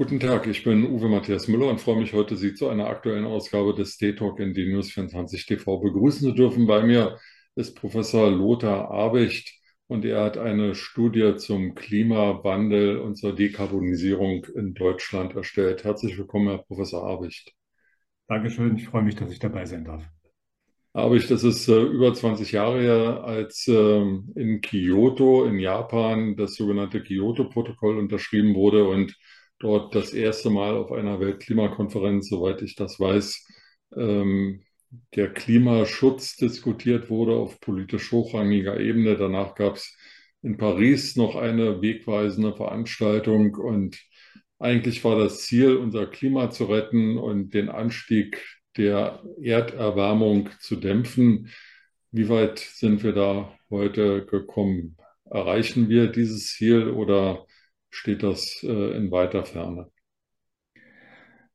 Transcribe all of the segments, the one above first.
Guten Tag, ich bin Uwe Matthias Müller und freue mich heute, Sie zu einer aktuellen Ausgabe des D-Talk in die News 24 TV begrüßen zu dürfen. Bei mir ist Professor Lothar Abicht und er hat eine Studie zum Klimawandel und zur Dekarbonisierung in Deutschland erstellt. Herzlich willkommen, Herr Professor Abicht. Dankeschön, ich freue mich, dass ich dabei sein darf. Abicht, das ist äh, über 20 Jahre her, als äh, in Kyoto in Japan das sogenannte Kyoto-Protokoll unterschrieben wurde und dort das erste Mal auf einer Weltklimakonferenz, soweit ich das weiß, ähm, der Klimaschutz diskutiert wurde auf politisch hochrangiger Ebene. Danach gab es in Paris noch eine wegweisende Veranstaltung und eigentlich war das Ziel, unser Klima zu retten und den Anstieg der Erderwärmung zu dämpfen. Wie weit sind wir da heute gekommen? Erreichen wir dieses Ziel oder steht das äh, in weiter Ferne?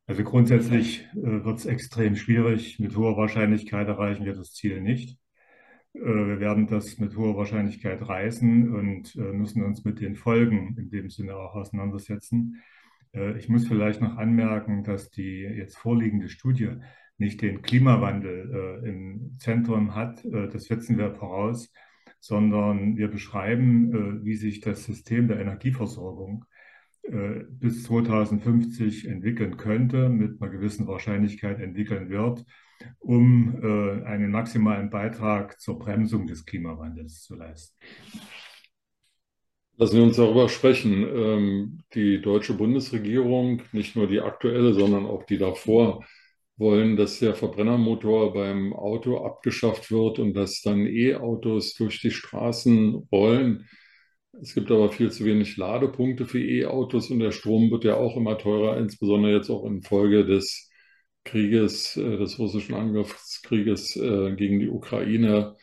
Also grundsätzlich äh, wird es extrem schwierig. Mit hoher Wahrscheinlichkeit erreichen wir das Ziel nicht. Äh, wir werden das mit hoher Wahrscheinlichkeit reißen und äh, müssen uns mit den Folgen in dem Sinne auch auseinandersetzen. Äh, ich muss vielleicht noch anmerken, dass die jetzt vorliegende Studie nicht den Klimawandel äh, im Zentrum hat. das setzen wir voraus sondern wir beschreiben, äh, wie sich das System der Energieversorgung äh, bis 2050 entwickeln könnte, mit einer gewissen Wahrscheinlichkeit entwickeln wird, um äh, einen maximalen Beitrag zur Bremsung des Klimawandels zu leisten. Lassen wir uns darüber sprechen. Ähm, die deutsche Bundesregierung, nicht nur die aktuelle, sondern auch die davor, wollen, dass der Verbrennermotor beim Auto abgeschafft wird und dass dann E-Autos durch die Straßen rollen. Es gibt aber viel zu wenig Ladepunkte für E-Autos und der Strom wird ja auch immer teurer, insbesondere jetzt auch infolge des Krieges, äh, des russischen Angriffskrieges äh, gegen die Ukraine.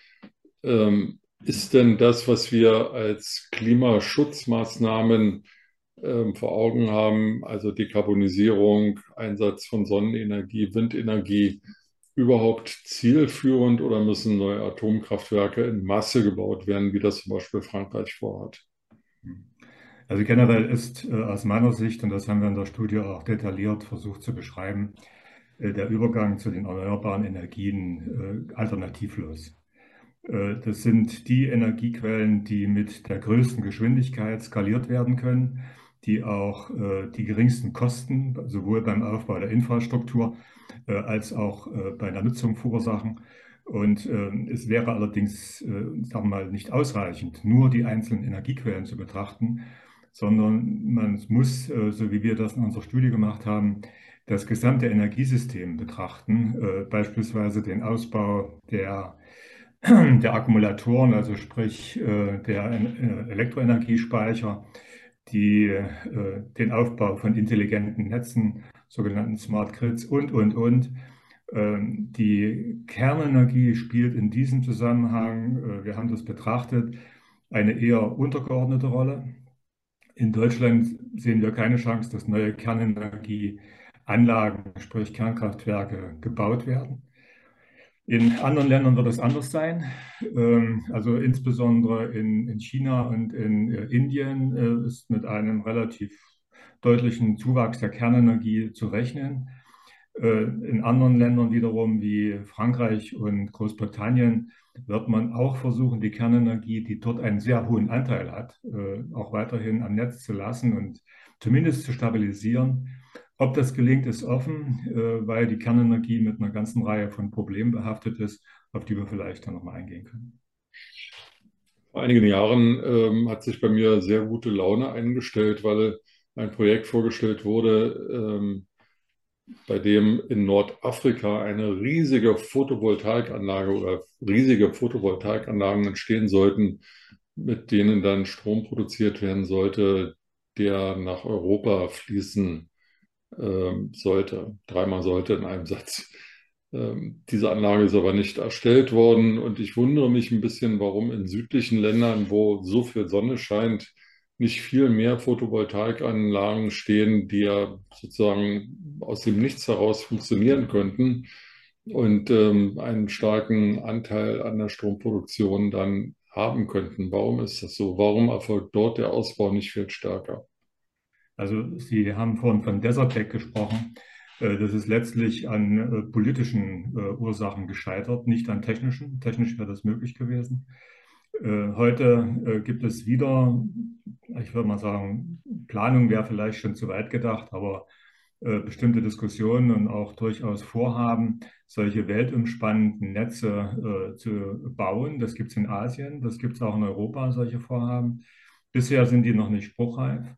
Ähm, ist denn das, was wir als Klimaschutzmaßnahmen ähm, vor Augen haben, also Dekarbonisierung, Einsatz von Sonnenenergie, Windenergie, überhaupt zielführend oder müssen neue Atomkraftwerke in Masse gebaut werden, wie das zum Beispiel Frankreich vorhat? Also generell ist äh, aus meiner Sicht, und das haben wir in der Studie auch detailliert versucht zu beschreiben, äh, der Übergang zu den erneuerbaren Energien äh, alternativlos. Das sind die Energiequellen, die mit der größten Geschwindigkeit skaliert werden können die auch äh, die geringsten Kosten sowohl beim Aufbau der Infrastruktur äh, als auch äh, bei der Nutzung verursachen. Und ähm, es wäre allerdings, äh, sagen wir mal, nicht ausreichend, nur die einzelnen Energiequellen zu betrachten, sondern man muss, äh, so wie wir das in unserer Studie gemacht haben, das gesamte Energiesystem betrachten, äh, beispielsweise den Ausbau der der Akkumulatoren, also sprich der Elektroenergiespeicher, die, äh, den Aufbau von intelligenten Netzen, sogenannten Smart Grids und, und, und. Ähm, die Kernenergie spielt in diesem Zusammenhang, äh, wir haben das betrachtet, eine eher untergeordnete Rolle. In Deutschland sehen wir keine Chance, dass neue Kernenergieanlagen, sprich Kernkraftwerke, gebaut werden. In anderen Ländern wird es anders sein. Ähm, also insbesondere in, in China und in äh, Indien äh, ist mit einem relativ deutlichen Zuwachs der Kernenergie zu rechnen. Äh, in anderen Ländern wiederum wie Frankreich und Großbritannien wird man auch versuchen, die Kernenergie, die dort einen sehr hohen Anteil hat, auch weiterhin am Netz zu lassen und zumindest zu stabilisieren. Ob das gelingt, ist offen, äh, weil die Kernenergie mit einer ganzen Reihe von Problemen behaftet ist, auf die wir vielleicht dann nochmal eingehen können. Vor einigen Jahren ähm, hat sich bei mir sehr gute Laune eingestellt, weil ein Projekt vorgestellt wurde, ähm, bei dem in Nordafrika eine riesige Photovoltaikanlage oder riesige Photovoltaikanlagen entstehen sollten, mit denen dann Strom produziert werden sollte, der nach Europa fließen sollte, dreimal sollte in einem Satz. Ähm, diese Anlage ist aber nicht erstellt worden und ich wundere mich ein bisschen, warum in südlichen Ländern, wo so viel Sonne scheint, nicht viel mehr Photovoltaikanlagen stehen, die ja sozusagen aus dem Nichts heraus funktionieren könnten und ähm, einen starken Anteil an der Stromproduktion dann haben könnten. Warum ist das so? Warum erfolgt dort der Ausbau nicht viel stärker? Also Sie haben vorhin von Desertec gesprochen. Äh, das ist letztlich an äh, politischen äh, Ursachen gescheitert, nicht an technischen. Technisch wäre das möglich gewesen. Heute gibt es wieder, ich würde mal sagen, Planung wäre vielleicht schon zu weit gedacht, aber bestimmte Diskussionen und auch durchaus Vorhaben, solche weltumspannenden Netze zu bauen. Das gibt es in Asien, das gibt es auch in Europa, solche Vorhaben. Bisher sind die noch nicht spruchreif.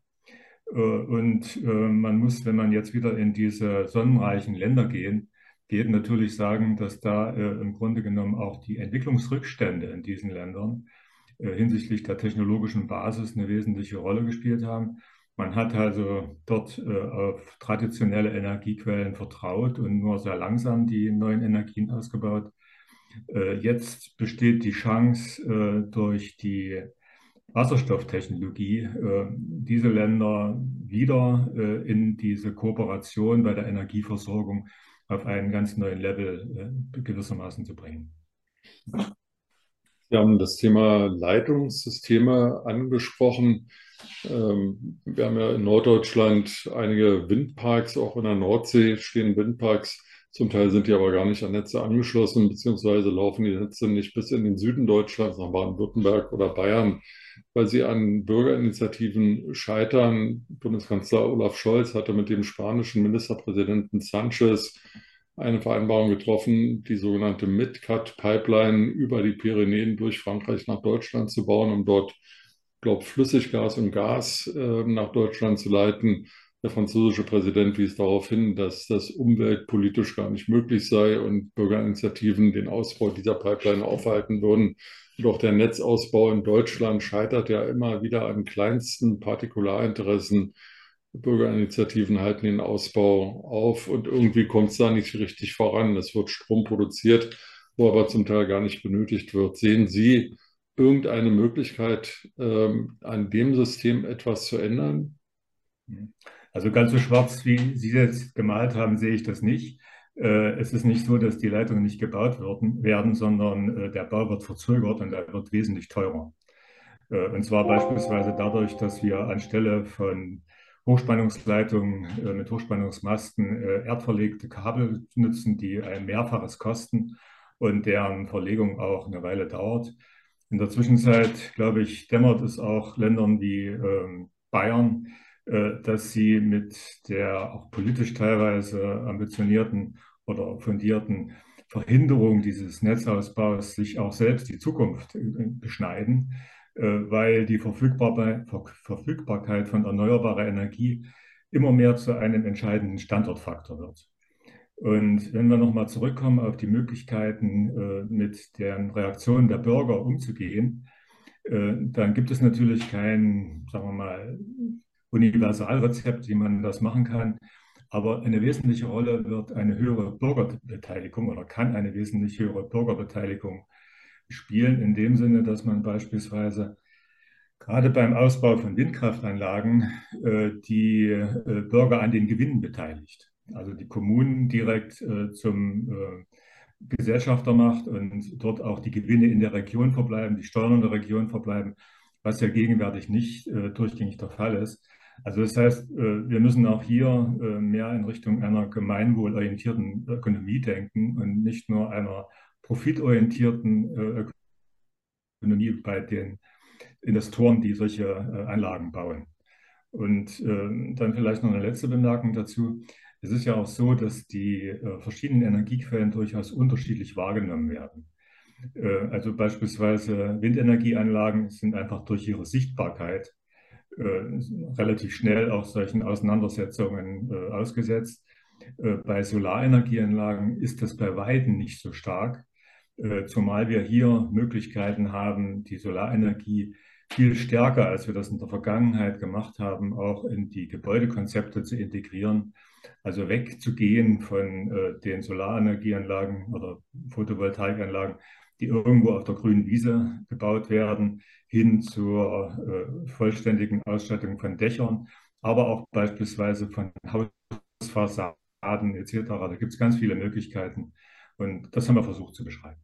Äh, und äh, man muss, wenn man jetzt wieder in diese sonnenreichen Länder gehen, geht, natürlich sagen, dass da äh, im Grunde genommen auch die Entwicklungsrückstände in diesen Ländern hinsichtlich der technologischen Basis eine wesentliche Rolle gespielt haben. Man hat also dort auf traditionelle Energiequellen vertraut und nur sehr langsam die neuen Energien ausgebaut. Jetzt besteht die Chance durch die Wasserstofftechnologie äh, diese Länder wieder äh, in diese Kooperation bei der Energieversorgung auf einen ganz neuen Level äh, gewissermaßen zu bringen. Sie haben das Thema Leitungssysteme angesprochen. Ähm, wir haben ja in Norddeutschland einige Windparks, auch in der Nordsee stehen Windparks. Zum Teil sind die aber gar nicht an Netze angeschlossen, beziehungsweise laufen die Netze nicht bis in den Süden Deutschlands, nach Baden-Württemberg oder Bayern weil sie an Bürgerinitiativen scheitern. Bundeskanzler Olaf Scholz hatte mit dem spanischen Ministerpräsidenten Sanchez eine Vereinbarung getroffen, die sogenannte Midcat-Pipeline über die Pyrenäen durch Frankreich nach Deutschland zu bauen, um dort, glaube Flüssiggas und Gas äh, nach Deutschland zu leiten. Der französische Präsident wies darauf hin, dass das umweltpolitisch gar nicht möglich sei und Bürgerinitiativen den Ausbau dieser Pipeline aufhalten würden. Doch der Netzausbau in Deutschland scheitert ja immer wieder an kleinsten Partikularinteressen. Bürgerinitiativen halten den Ausbau auf und irgendwie kommt es da nicht richtig voran. Es wird Strom produziert, wo aber zum Teil gar nicht benötigt wird. Sehen Sie irgendeine Möglichkeit, ähm, an dem System etwas zu ändern? Also ganz so schwarz, wie Sie jetzt gemalt haben, sehe ich das nicht. Äh, es ist nicht so, dass die Leitungen nicht gebaut werden, sondern äh, der Bau wird verzögert und er wird wesentlich teurer. Äh, und zwar beispielsweise dadurch, dass wir anstelle von Hochspannungsleitungen mit Hochspannungsmasten erdverlegte Kabel nutzen, die ein Mehrfaches kosten und deren Verlegung auch eine Weile dauert. In der Zwischenzeit, glaube ich, dämmert es auch Ländern wie ähm, Bayern, dass sie mit der auch politisch teilweise ambitionierten oder fundierten Verhinderung dieses Netzausbaus sich auch selbst die Zukunft äh, beschneiden, äh, weil die Verfügbarkeit von erneuerbarer Energie immer mehr zu einem entscheidenden Standortfaktor wird. Und wenn wir nochmal zurückkommen auf die Möglichkeiten, mit den Reaktionen der Bürger umzugehen, dann gibt es natürlich kein, sagen wir mal, Universalrezept, wie man das machen kann. Aber eine wesentliche Rolle wird eine höhere Bürgerbeteiligung oder kann eine wesentlich höhere Bürgerbeteiligung spielen, in dem Sinne, dass man beispielsweise gerade beim Ausbau von Windkraftanlagen äh, die äh, Bürger an den Gewinnen beteiligt. Also die Kommunen direkt äh, zum äh, Gesellschafter macht und dort auch die Gewinne in der Region verbleiben, die Steuern in der Region verbleiben, was ja gegenwärtig nicht äh, durchgängig der Fall ist. Also das heißt, äh, wir müssen auch hier äh, mehr in Richtung einer gemeinwohlorientierten Ökonomie denken und nicht nur einer profitorientierten äh, Ökonomie bei den Investoren, die solche Anlagen bauen. Und dann vielleicht noch eine letzte Bemerkung dazu. Es ist ja auch so, dass die verschiedenen Energiequellen durchaus unterschiedlich wahrgenommen werden. Also beispielsweise Windenergieanlagen sind einfach durch ihre Sichtbarkeit relativ schnell auch solchen Auseinandersetzungen äh, ausgesetzt. Äh, bei Solarenergieanlagen ist das bei Weitem nicht so stark, zumal wir hier Möglichkeiten haben, die Solarenergie viel stärker, als wir das in der Vergangenheit gemacht haben, auch in die Gebäudekonzepte zu integrieren. Also wegzugehen von äh, den Solarenergieanlagen oder Photovoltaikanlagen, die irgendwo auf der grünen Wiese gebaut werden, hin zur äh, vollständigen Ausstattung von Dächern, aber auch beispielsweise von Hausfassaden etc. Da gibt es ganz viele Möglichkeiten und das haben wir versucht zu beschreiben.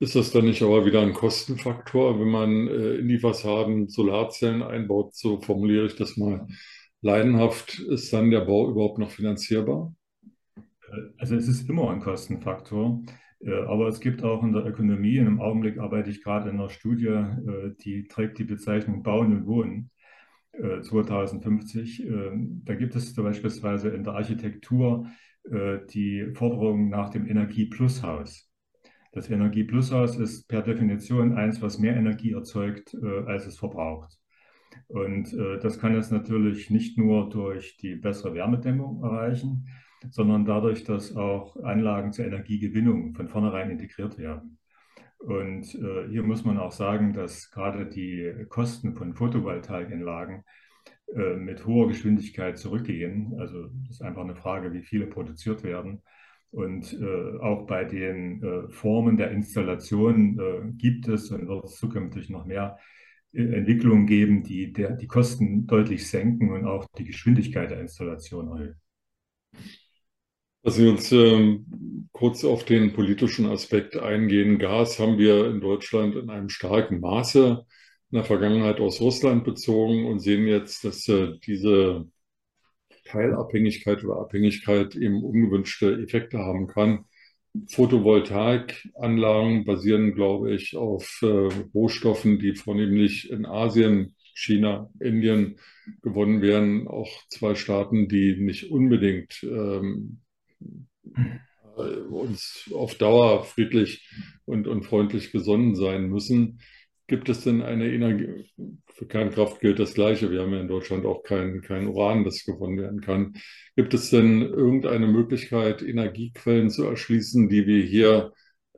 Ist das dann nicht aber wieder ein Kostenfaktor, wenn man äh, in die Fassaden Solarzellen einbaut? So formuliere ich das mal. leidenhaft, ist dann der Bau überhaupt noch finanzierbar? Also es ist immer ein Kostenfaktor, äh, aber es gibt auch in der Ökonomie, im Augenblick arbeite ich gerade in einer Studie, äh, die trägt die Bezeichnung Bauen und Wohnen 2050. Äh, da gibt es beispielsweise in der Architektur die Forderung nach dem Energie-Plus-Haus. Das Energie-Plus-Haus ist per Definition eins, was mehr Energie erzeugt, als es verbraucht. Und das kann es natürlich nicht nur durch die bessere Wärmedämmung erreichen, sondern dadurch, dass auch Anlagen zur Energiegewinnung von vornherein integriert werden. Und äh, hier muss man auch sagen, dass gerade die Kosten von Photovoltaikanlagen äh, mit hoher Geschwindigkeit zurückgehen. Also das ist einfach eine Frage, wie viele produziert werden. Und äh, auch bei den äh, Formen der Installation äh, gibt es und wird es zukünftig noch mehr äh, Entwicklungen geben, die der, die Kosten deutlich senken und auch die Geschwindigkeit der Installation erhöhen. Lassen Sie uns ähm, kurz auf den politischen Aspekt eingehen. Gas haben wir in Deutschland in einem starken Maße in der Vergangenheit aus Russland bezogen und sehen jetzt, dass äh, diese Teilabhängigkeit oder Abhängigkeit eben ungewünschte Effekte haben kann. Photovoltaikanlagen basieren, glaube ich, auf äh, Rohstoffen, die vornehmlich in Asien, China, Indien gewonnen werden. Auch zwei Staaten, die nicht unbedingt ähm, äh, uns auf Dauer friedlich und, und freundlich gesonnen sein müssen. Gibt es denn eine Energie, für Kernkraft gilt das Gleiche, wir haben ja in Deutschland auch kein, kein Uran, das gewonnen werden kann. Gibt es denn irgendeine Möglichkeit, Energiequellen zu erschließen, die wir hier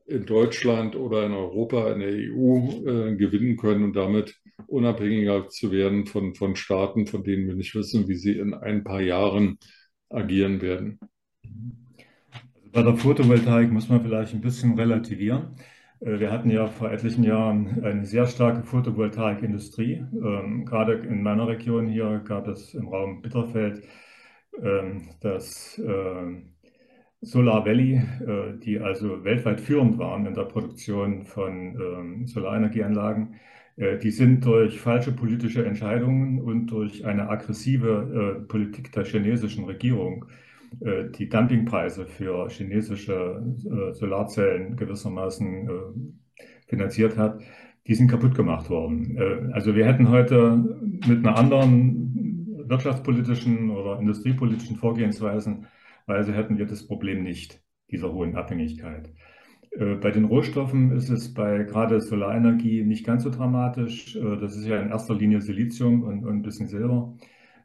in Deutschland oder in Europa, in der EU äh, gewinnen können und damit unabhängiger zu werden von, von Staaten, von denen wir nicht wissen, wie sie in ein paar Jahren agieren werden? Bei der Photovoltaik muss man vielleicht ein bisschen relativieren. Äh, wir hatten ja vor etlichen Jahren eine sehr starke Photovoltaikindustrie. Ähm, gerade in meiner Region hier gab es im Raum Bitterfeld ähm, das äh, Solar Valley, äh, die also weltweit führend waren in der Produktion von ähm, Solarenergieanlagen. Die sind durch falsche politische Entscheidungen und durch eine aggressive Politik der chinesischen Regierung äh, die Dumpingpreise für chinesische äh, Solarzellen gewissermaßen äh, finanziert hat, die sind kaputt gemacht worden. Also wir hätten heute mit einer anderen wirtschaftspolitischen oder industriepolitischen Vorgehensweisen, Weise hätten wir das Problem nicht, dieser hohen Abhängigkeit. Bei den Rohstoffen ist es bei gerade Solarenergie nicht ganz so dramatisch. Das ist ja in erster Linie Silizium und ein bisschen Silber.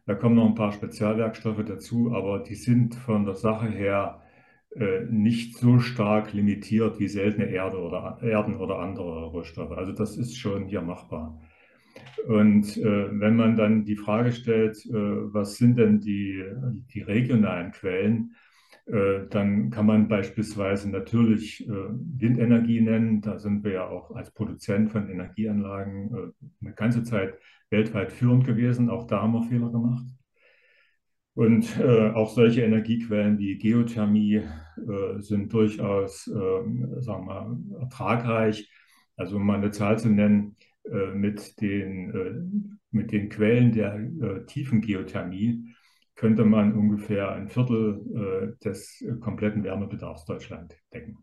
Da kommen noch ein paar Spezialwerkstoffe dazu, aber die sind von der Sache her äh, nicht so stark limitiert wie seltene Erde oder Erden oder andere Rohstoffe. Also das ist schon hier machbar. Und äh, wenn man dann die Frage stellt, äh, was sind denn die, die regionalen Quellen, dann kann man beispielsweise natürlich äh, Windenergie nennen. Da sind wir ja auch als Produzent von Energieanlagen äh, eine ganze Zeit weltweit führend gewesen. Auch da haben wir Fehler gemacht. Und äh, auch solche Energiequellen wie Geothermie äh, sind durchaus, äh, sagen wir mal, ertragreich. Also um mal eine Zahl zu nennen, äh, mit, den, äh, mit den Quellen der äh, tiefen Geothermie könnte man ungefähr ein Viertel des kompletten Wärmebedarfs Deutschland decken.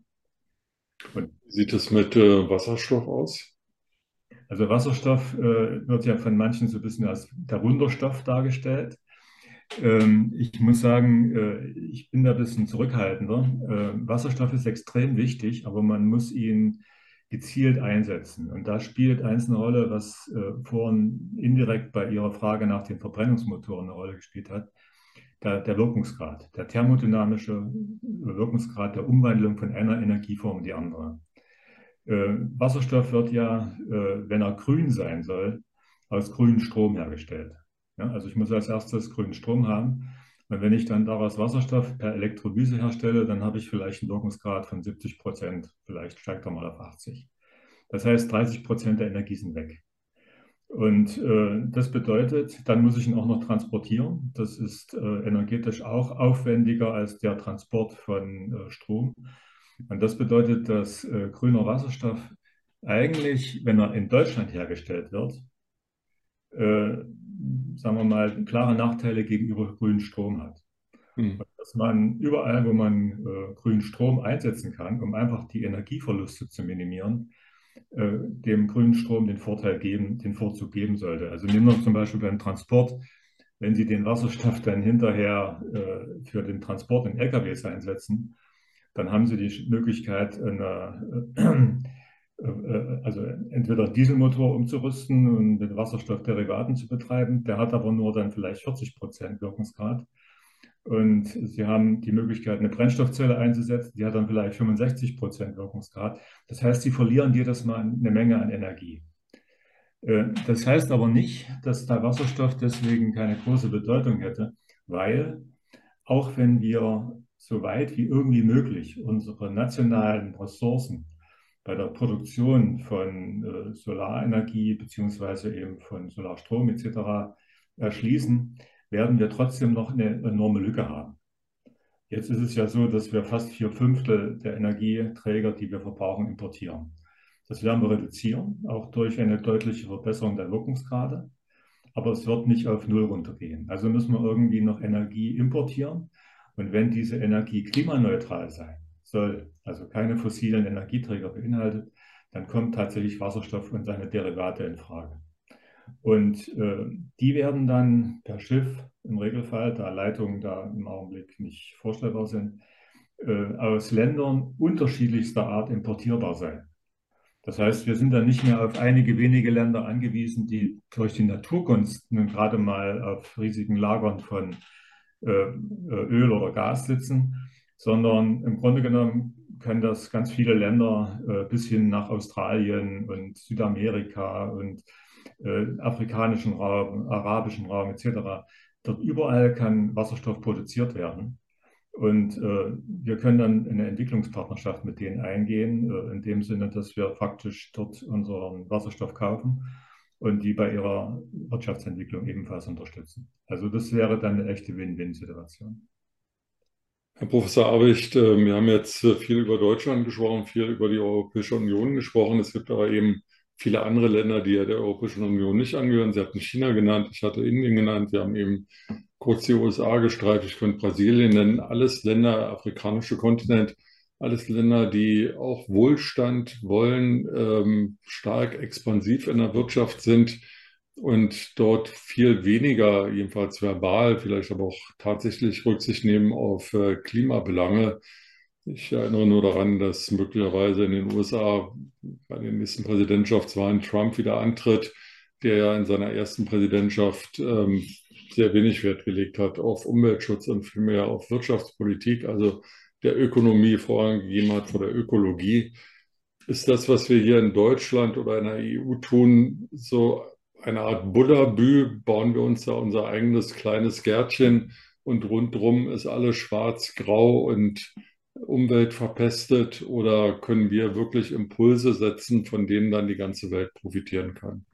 Und Wie sieht es mit Wasserstoff aus? Also Wasserstoff äh, wird ja von manchen so ein bisschen als der Wunderstoff dargestellt. Ähm, ich muss sagen, äh, ich bin da ein bisschen zurückhaltender. Äh, Wasserstoff ist extrem wichtig, aber man muss ihn gezielt einsetzen. Und da spielt eins eine Rolle, was äh, vorhin indirekt bei Ihrer Frage nach den Verbrennungsmotoren eine Rolle gespielt hat. Der, der Wirkungsgrad, der thermodynamische Wirkungsgrad der Umwandlung von einer Energieform in die andere. Äh, Wasserstoff wird ja, äh, wenn er grün sein soll, aus grünem Strom hergestellt. Ja, also ich muss als erstes grünen Strom haben. Und wenn ich dann daraus Wasserstoff per Elektrolyse herstelle, dann habe ich vielleicht einen Wirkungsgrad von 70 Prozent. Vielleicht steigt er mal auf 80. Das heißt, 30 Prozent der Energie sind weg. Und äh, das bedeutet, dann muss ich ihn auch noch transportieren. Das ist äh, energetisch auch aufwendiger als der Transport von äh, Strom. Und das bedeutet, dass äh, grüner Wasserstoff eigentlich, wenn er in Deutschland hergestellt wird, äh, sagen wir mal, klare Nachteile gegenüber grünem Strom hat. Hm. Dass man überall, wo man äh, grünen Strom einsetzen kann, um einfach die Energieverluste zu minimieren, äh, dem grünen Strom den Vorteil geben, den Vorzug geben sollte. Also nehmen wir zum Beispiel beim Transport, wenn Sie den Wasserstoff dann hinterher äh, für den Transport in LKWs einsetzen, dann haben Sie die Möglichkeit, eine, äh, äh, also entweder Dieselmotor umzurüsten und mit Wasserstoffderivaten zu betreiben. Der hat aber nur dann vielleicht 40 Prozent Wirkungsgrad. Und Sie haben die Möglichkeit, eine Brennstoffzelle einzusetzen, die hat dann vielleicht 65 Prozent Wirkungsgrad. Das heißt, Sie verlieren jedes Mal eine Menge an Energie. Äh, das heißt aber nicht, dass der Wasserstoff deswegen keine große Bedeutung hätte, weil auch wenn wir so weit wie irgendwie möglich unsere nationalen Ressourcen bei der Produktion von äh, Solarenergie beziehungsweise eben von Solarstrom etc. erschließen, werden wir trotzdem noch eine enorme Lücke haben. Jetzt ist es ja so, dass wir fast vier Fünftel der Energieträger, die wir verbrauchen, importieren. Das werden wir reduzieren, auch durch eine deutliche Verbesserung der Wirkungsgrade. Aber es wird nicht auf Null runtergehen. Also müssen wir irgendwie noch Energie importieren. Und wenn diese Energie klimaneutral sein soll, also keine fossilen Energieträger beinhaltet, dann kommt tatsächlich Wasserstoff und seine Derivate in Frage. Und äh, die werden dann per Schiff im Regelfall, da Leitungen da im Augenblick nicht vorstellbar sind, äh, aus Ländern unterschiedlichster Art importierbar sein. Das heißt, wir sind dann nicht mehr auf einige wenige Länder angewiesen, die durch die Naturgunst nun gerade mal auf riesigen Lagern von äh, äh, Öl oder Gas sitzen, sondern im Grunde genommen können das ganz viele Länder äh, bis hin nach Australien und Südamerika und äh, afrikanischen Raum, arabischen Raum etc. Dort überall kann Wasserstoff produziert werden. Und äh, wir können dann eine Entwicklungspartnerschaft mit denen eingehen, äh, in dem Sinne, dass wir faktisch dort unseren Wasserstoff kaufen und die bei ihrer Wirtschaftsentwicklung ebenfalls unterstützen. Also das wäre dann eine echte Win-Win-Situation. Herr Professor Abicht, äh, wir haben jetzt äh, viel über Deutschland gesprochen, viel über die Europäische Union gesprochen. Es gibt aber eben viele andere Länder, die ja der Europäischen Union nicht angehören. Sie hatten China genannt, ich hatte Indien genannt, wir haben eben kurz die USA gestreift, ich könnte Brasilien nennen, alles Länder, afrikanische Kontinent, alles Länder, die auch Wohlstand wollen, ähm, stark expansiv in der Wirtschaft sind und dort viel weniger, jedenfalls verbal, vielleicht aber auch tatsächlich Rücksicht nehmen auf äh, Klimabelange. Ich erinnere nur daran, dass möglicherweise in den USA bei den nächsten Präsidentschaftswahlen Trump wieder antritt, der ja in seiner ersten Präsidentschaft ähm, sehr wenig Wert gelegt hat auf Umweltschutz und vielmehr auf Wirtschaftspolitik, also der Ökonomie vorangegeben hat vor der Ökologie. Ist das, was wir hier in Deutschland oder in der EU tun, so eine Art Buddha-Bü? Bauen wir uns da unser eigenes kleines Gärtchen und rundherum ist alles schwarz-grau und Umwelt verpestet oder können wir wirklich Impulse setzen, von denen dann die ganze Welt profitieren kann?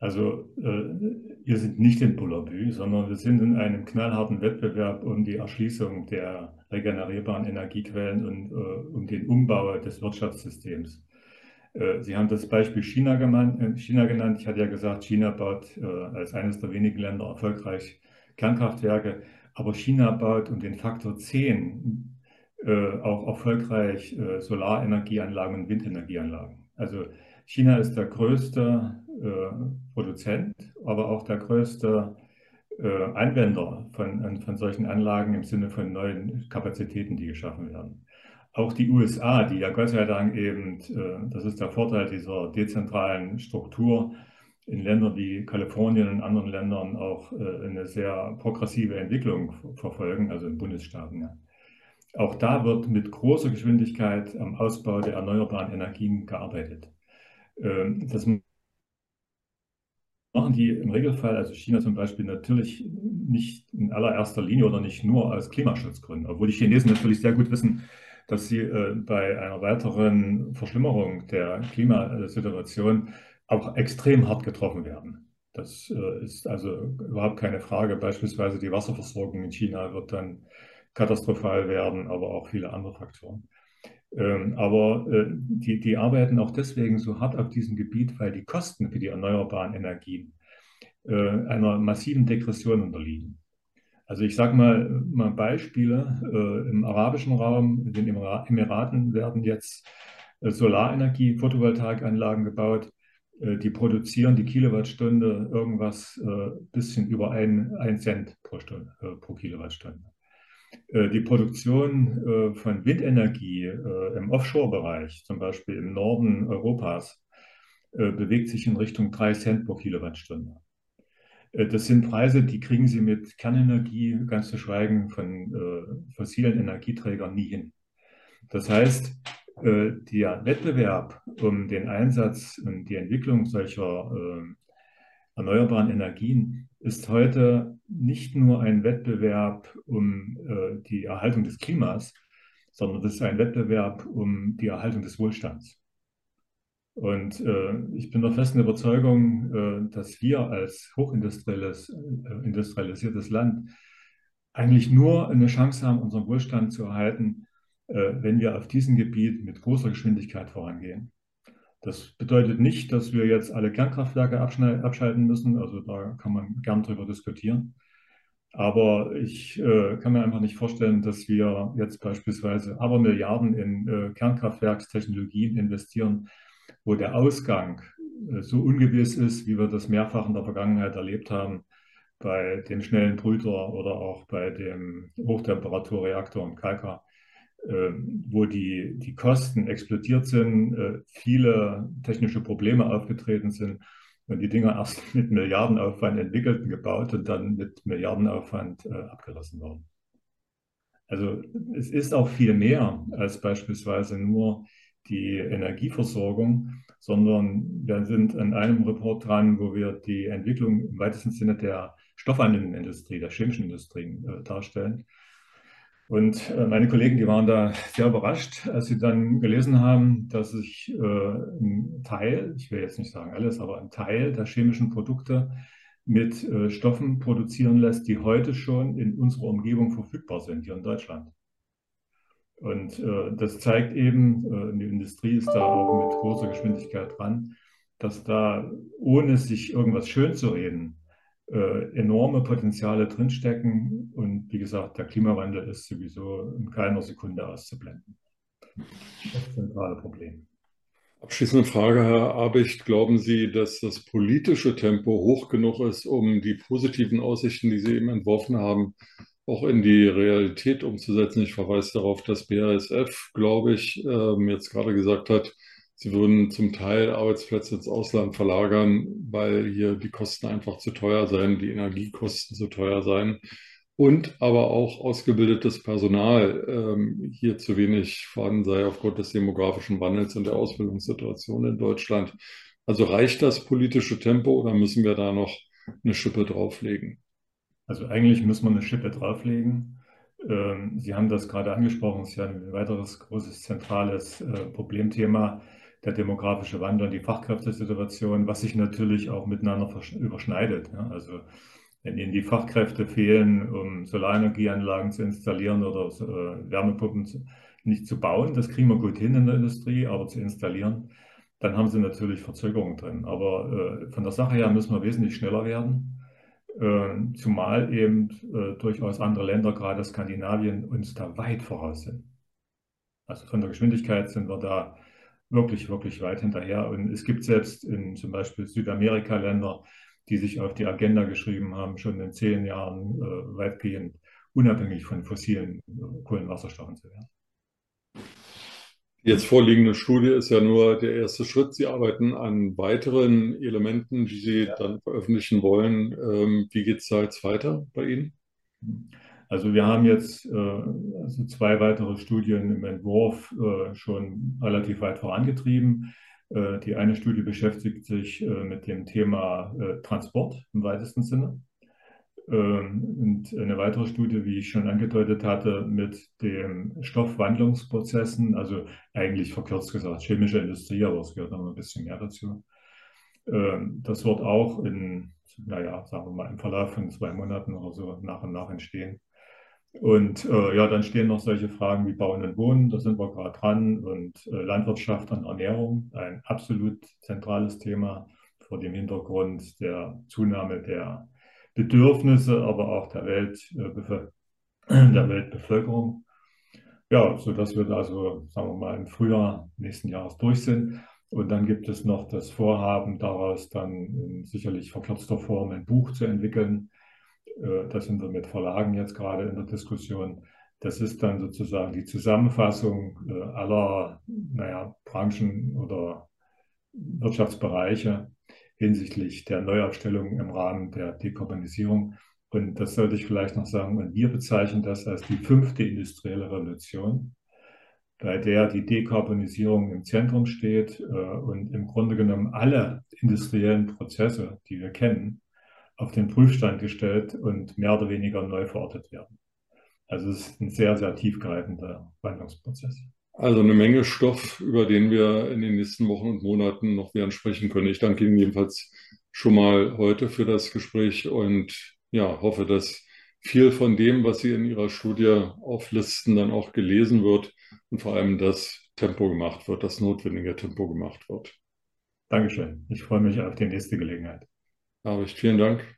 Also äh, wir sind nicht in Bullabü, sondern wir sind in einem knallharten Wettbewerb um die Erschließung der regenerierbaren Energiequellen und äh, um den Umbau des Wirtschaftssystems. Äh, Sie haben das Beispiel China, gemeint, äh, China, genannt. Ich hatte ja gesagt, China baut äh, als eines der wenigen Länder erfolgreich Kernkraftwerke, aber China baut um den Faktor 10 äh, auch erfolgreich äh, Solarenergieanlagen und Windenergieanlagen. Also China ist der größte äh, Produzent, aber auch der größte äh, Anwender von, von solchen Anlagen im Sinne von neuen Kapazitäten, die geschaffen werden. Auch die USA, die ja Gott sei Dank eben, äh, das ist der Vorteil dieser dezentralen Struktur, in Ländern wie Kalifornien und anderen Ländern auch eine sehr progressive Entwicklung verfolgen, also in Bundesstaaten. Ja. Auch da wird mit großer Geschwindigkeit am Ausbau der erneuerbaren Energien gearbeitet. Ähm, das machen die im Regelfall, also China zum Beispiel, natürlich nicht in allererster Linie oder nicht nur aus Klimaschutzgründen, obwohl die Chinesen natürlich sehr gut wissen, dass sie äh, bei einer weiteren Verschlimmerung der Klimasituation auch extrem hart getroffen werden. Das äh, ist also überhaupt keine Frage. Beispielsweise die Wasserversorgung in China wird dann katastrophal werden, aber auch viele andere Faktoren. Ähm, aber äh, die, die arbeiten auch deswegen so hart auf diesem Gebiet, weil die Kosten für die erneuerbaren Energien einer massiven Degression unterliegen. Also ich sage mal, mal Beispiele. Im arabischen Raum, in den Emiraten werden jetzt Solarenergie, Photovoltaikanlagen gebaut, die produzieren die Kilowattstunde irgendwas äh, bisschen über ein, ein Cent pro, Stunde, äh, pro Kilowattstunde. Äh, die Produktion äh, von Windenergie äh, im Offshore-Bereich, zum Beispiel im Norden Europas, bewegt sich in Richtung 3 Cent pro Kilowattstunde. Das sind Preise, die kriegen Sie mit Kernenergie, ganz zu schweigen von fossilen Energieträgern, nie hin. Das heißt, der Wettbewerb um den Einsatz und die Entwicklung solcher äh, erneuerbaren Energien ist heute nicht nur ein Wettbewerb um äh, die Erhaltung des Klimas, sondern das ist ein Wettbewerb um die Erhaltung des Wohlstands. Und äh, ich bin der festen Überzeugung, äh, dass wir als hochindustrielles, äh, industrialisiertes Land eigentlich nur eine Chance haben, unseren Wohlstand zu erhalten, äh, wenn wir auf diesem Gebiet mit großer Geschwindigkeit vorangehen. Das bedeutet nicht, dass wir jetzt alle Kernkraftwerke abschalten müssen. Also da kann man gern drüber diskutieren. Aber ich äh, kann mir einfach nicht vorstellen, dass wir jetzt beispielsweise aber Milliarden in äh, Kernkraftwerkstechnologien investieren, wo der Ausgang äh, so ungewiss ist, wie wir das mehrfach in der Vergangenheit erlebt haben, bei dem schnellen Brüter oder auch bei dem Hochtemperaturreaktor in Kalkar. Ähm, wo die, die Kosten explodiert sind, äh, viele technische Probleme aufgetreten sind und die Dinger erst mit Milliardenaufwand entwickelt und gebaut und dann mit Milliardenaufwand äh, abgerissen worden. Also es ist auch viel mehr als beispielsweise nur die Energieversorgung, sondern wir sind an einem Report dran, wo wir die Entwicklung im weitesten Sinne der Stoffwandelindustrie, der chemischen Industrie äh, darstellen. Und äh, meine Kollegen, die waren da sehr überrascht, als sie dann gelesen haben, dass sich äh, ein Teil, ich will jetzt nicht sagen alles, aber ein Teil der chemischen Produkte mit äh, Stoffen produzieren lässt, die heute schon in unserer Umgebung verfügbar sind, hier in Deutschland. Und äh, das zeigt eben, äh, die Industrie ist da auch mit großer Geschwindigkeit dran, dass da, ohne sich irgendwas schön zu reden, enorme Potenziale drinstecken. Und wie gesagt, der Klimawandel ist sowieso in keiner Sekunde auszublenden. Das zentrale Problem. Abschließende Frage, Herr Abicht. Glauben Sie, dass das politische Tempo hoch genug ist, um die positiven Aussichten, die Sie eben entworfen haben, auch in die Realität umzusetzen? Ich verweise darauf, dass BASF, glaube ich, ähm, jetzt gerade gesagt hat, Sie würden zum Teil Arbeitsplätze ins Ausland verlagern, weil hier die Kosten einfach zu teuer seien, die Energiekosten zu teuer seien und aber auch ausgebildetes Personal ähm, hier zu wenig vorhanden sei aufgrund des demografischen Wandels und der Ausbildungssituation in Deutschland. Also reicht das politische Tempo oder müssen wir da noch eine Schippe drauflegen? Also eigentlich muss man eine Schippe drauflegen. Ähm, Sie haben das gerade angesprochen, es ist ja ein weiteres großes zentrales äh, Problemthema der demografische Wandel und die Fachkräftesituation, was sich natürlich auch miteinander überschneidet. Ja? Also wenn Ihnen die Fachkräfte fehlen, um Solarenergieanlagen zu installieren oder äh, Wärmepumpen zu, nicht zu bauen, das kriegen wir gut hin in der Industrie, aber zu installieren, dann haben Sie natürlich Verzögerungen drin. Aber äh, von der Sache her müssen wir wesentlich schneller werden, äh, zumal eben äh, durchaus andere Länder, gerade Skandinavien, uns da weit voraus sind. Also von der Geschwindigkeit sind wir da wirklich, wirklich weit hinterher. Und es gibt selbst in zum Beispiel Südamerika Länder, die sich auf die Agenda geschrieben haben, schon in zehn Jahren äh, weitgehend unabhängig von fossilen äh, Kohlenwasserstoffen zu werden. Die jetzt vorliegende Studie ist ja nur der erste Schritt. Sie arbeiten an weiteren Elementen, die Sie ja. dann veröffentlichen wollen. Ähm, wie geht es da jetzt weiter bei Ihnen? Mhm. Also wir haben jetzt äh, also zwei weitere Studien im Entwurf äh, schon relativ weit vorangetrieben. Äh, die eine Studie beschäftigt sich äh, mit dem Thema äh, Transport im weitesten Sinne. Ähm, und eine weitere Studie, wie ich schon angedeutet hatte, mit den Stoffwandlungsprozessen, also eigentlich verkürzt gesagt chemische Industrie, aber es gehört noch ein bisschen mehr dazu. Ähm, das wird auch in, naja, sagen wir mal, im Verlauf von zwei Monaten oder so nach und nach entstehen. Und äh, ja, dann stehen noch solche Fragen wie Bauen und Wohnen, da sind wir gerade dran, und äh, Landwirtschaft und Ernährung, ein absolut zentrales Thema vor dem Hintergrund der Zunahme der Bedürfnisse, aber auch der, Welt, der Weltbevölkerung. Ja, sodass wir also, sagen wir mal, im Frühjahr nächsten Jahres durch sind. Und dann gibt es noch das Vorhaben, daraus dann in sicherlich verkürzter Form ein Buch zu entwickeln. Äh, da sind wir mit Verlagen jetzt gerade in der Diskussion. Das ist dann sozusagen die Zusammenfassung äh, aller naja, Branchen oder Wirtschaftsbereiche hinsichtlich der Neuaufstellung im Rahmen der Dekarbonisierung. Und das sollte ich vielleicht noch sagen, und wir bezeichnen das als die fünfte industrielle Revolution, bei der die Dekarbonisierung im Zentrum steht äh, und im Grunde genommen alle industriellen Prozesse, die wir kennen, auf den Prüfstand gestellt und mehr oder weniger neu verortet werden. Also es ist ein sehr, sehr tiefgreifender Wandlungsprozess. Also eine Menge Stoff, über den wir in den nächsten Wochen und Monaten noch werden sprechen können. Ich danke Ihnen jedenfalls schon mal heute für das Gespräch und ja, hoffe, dass viel von dem, was Sie in Ihrer Studie auflisten, dann auch gelesen wird und vor allem das Tempo gemacht wird, das notwendige Tempo gemacht wird. Dankeschön. Ich freue mich auf die nächste Gelegenheit. Habe ich. Vielen Dank.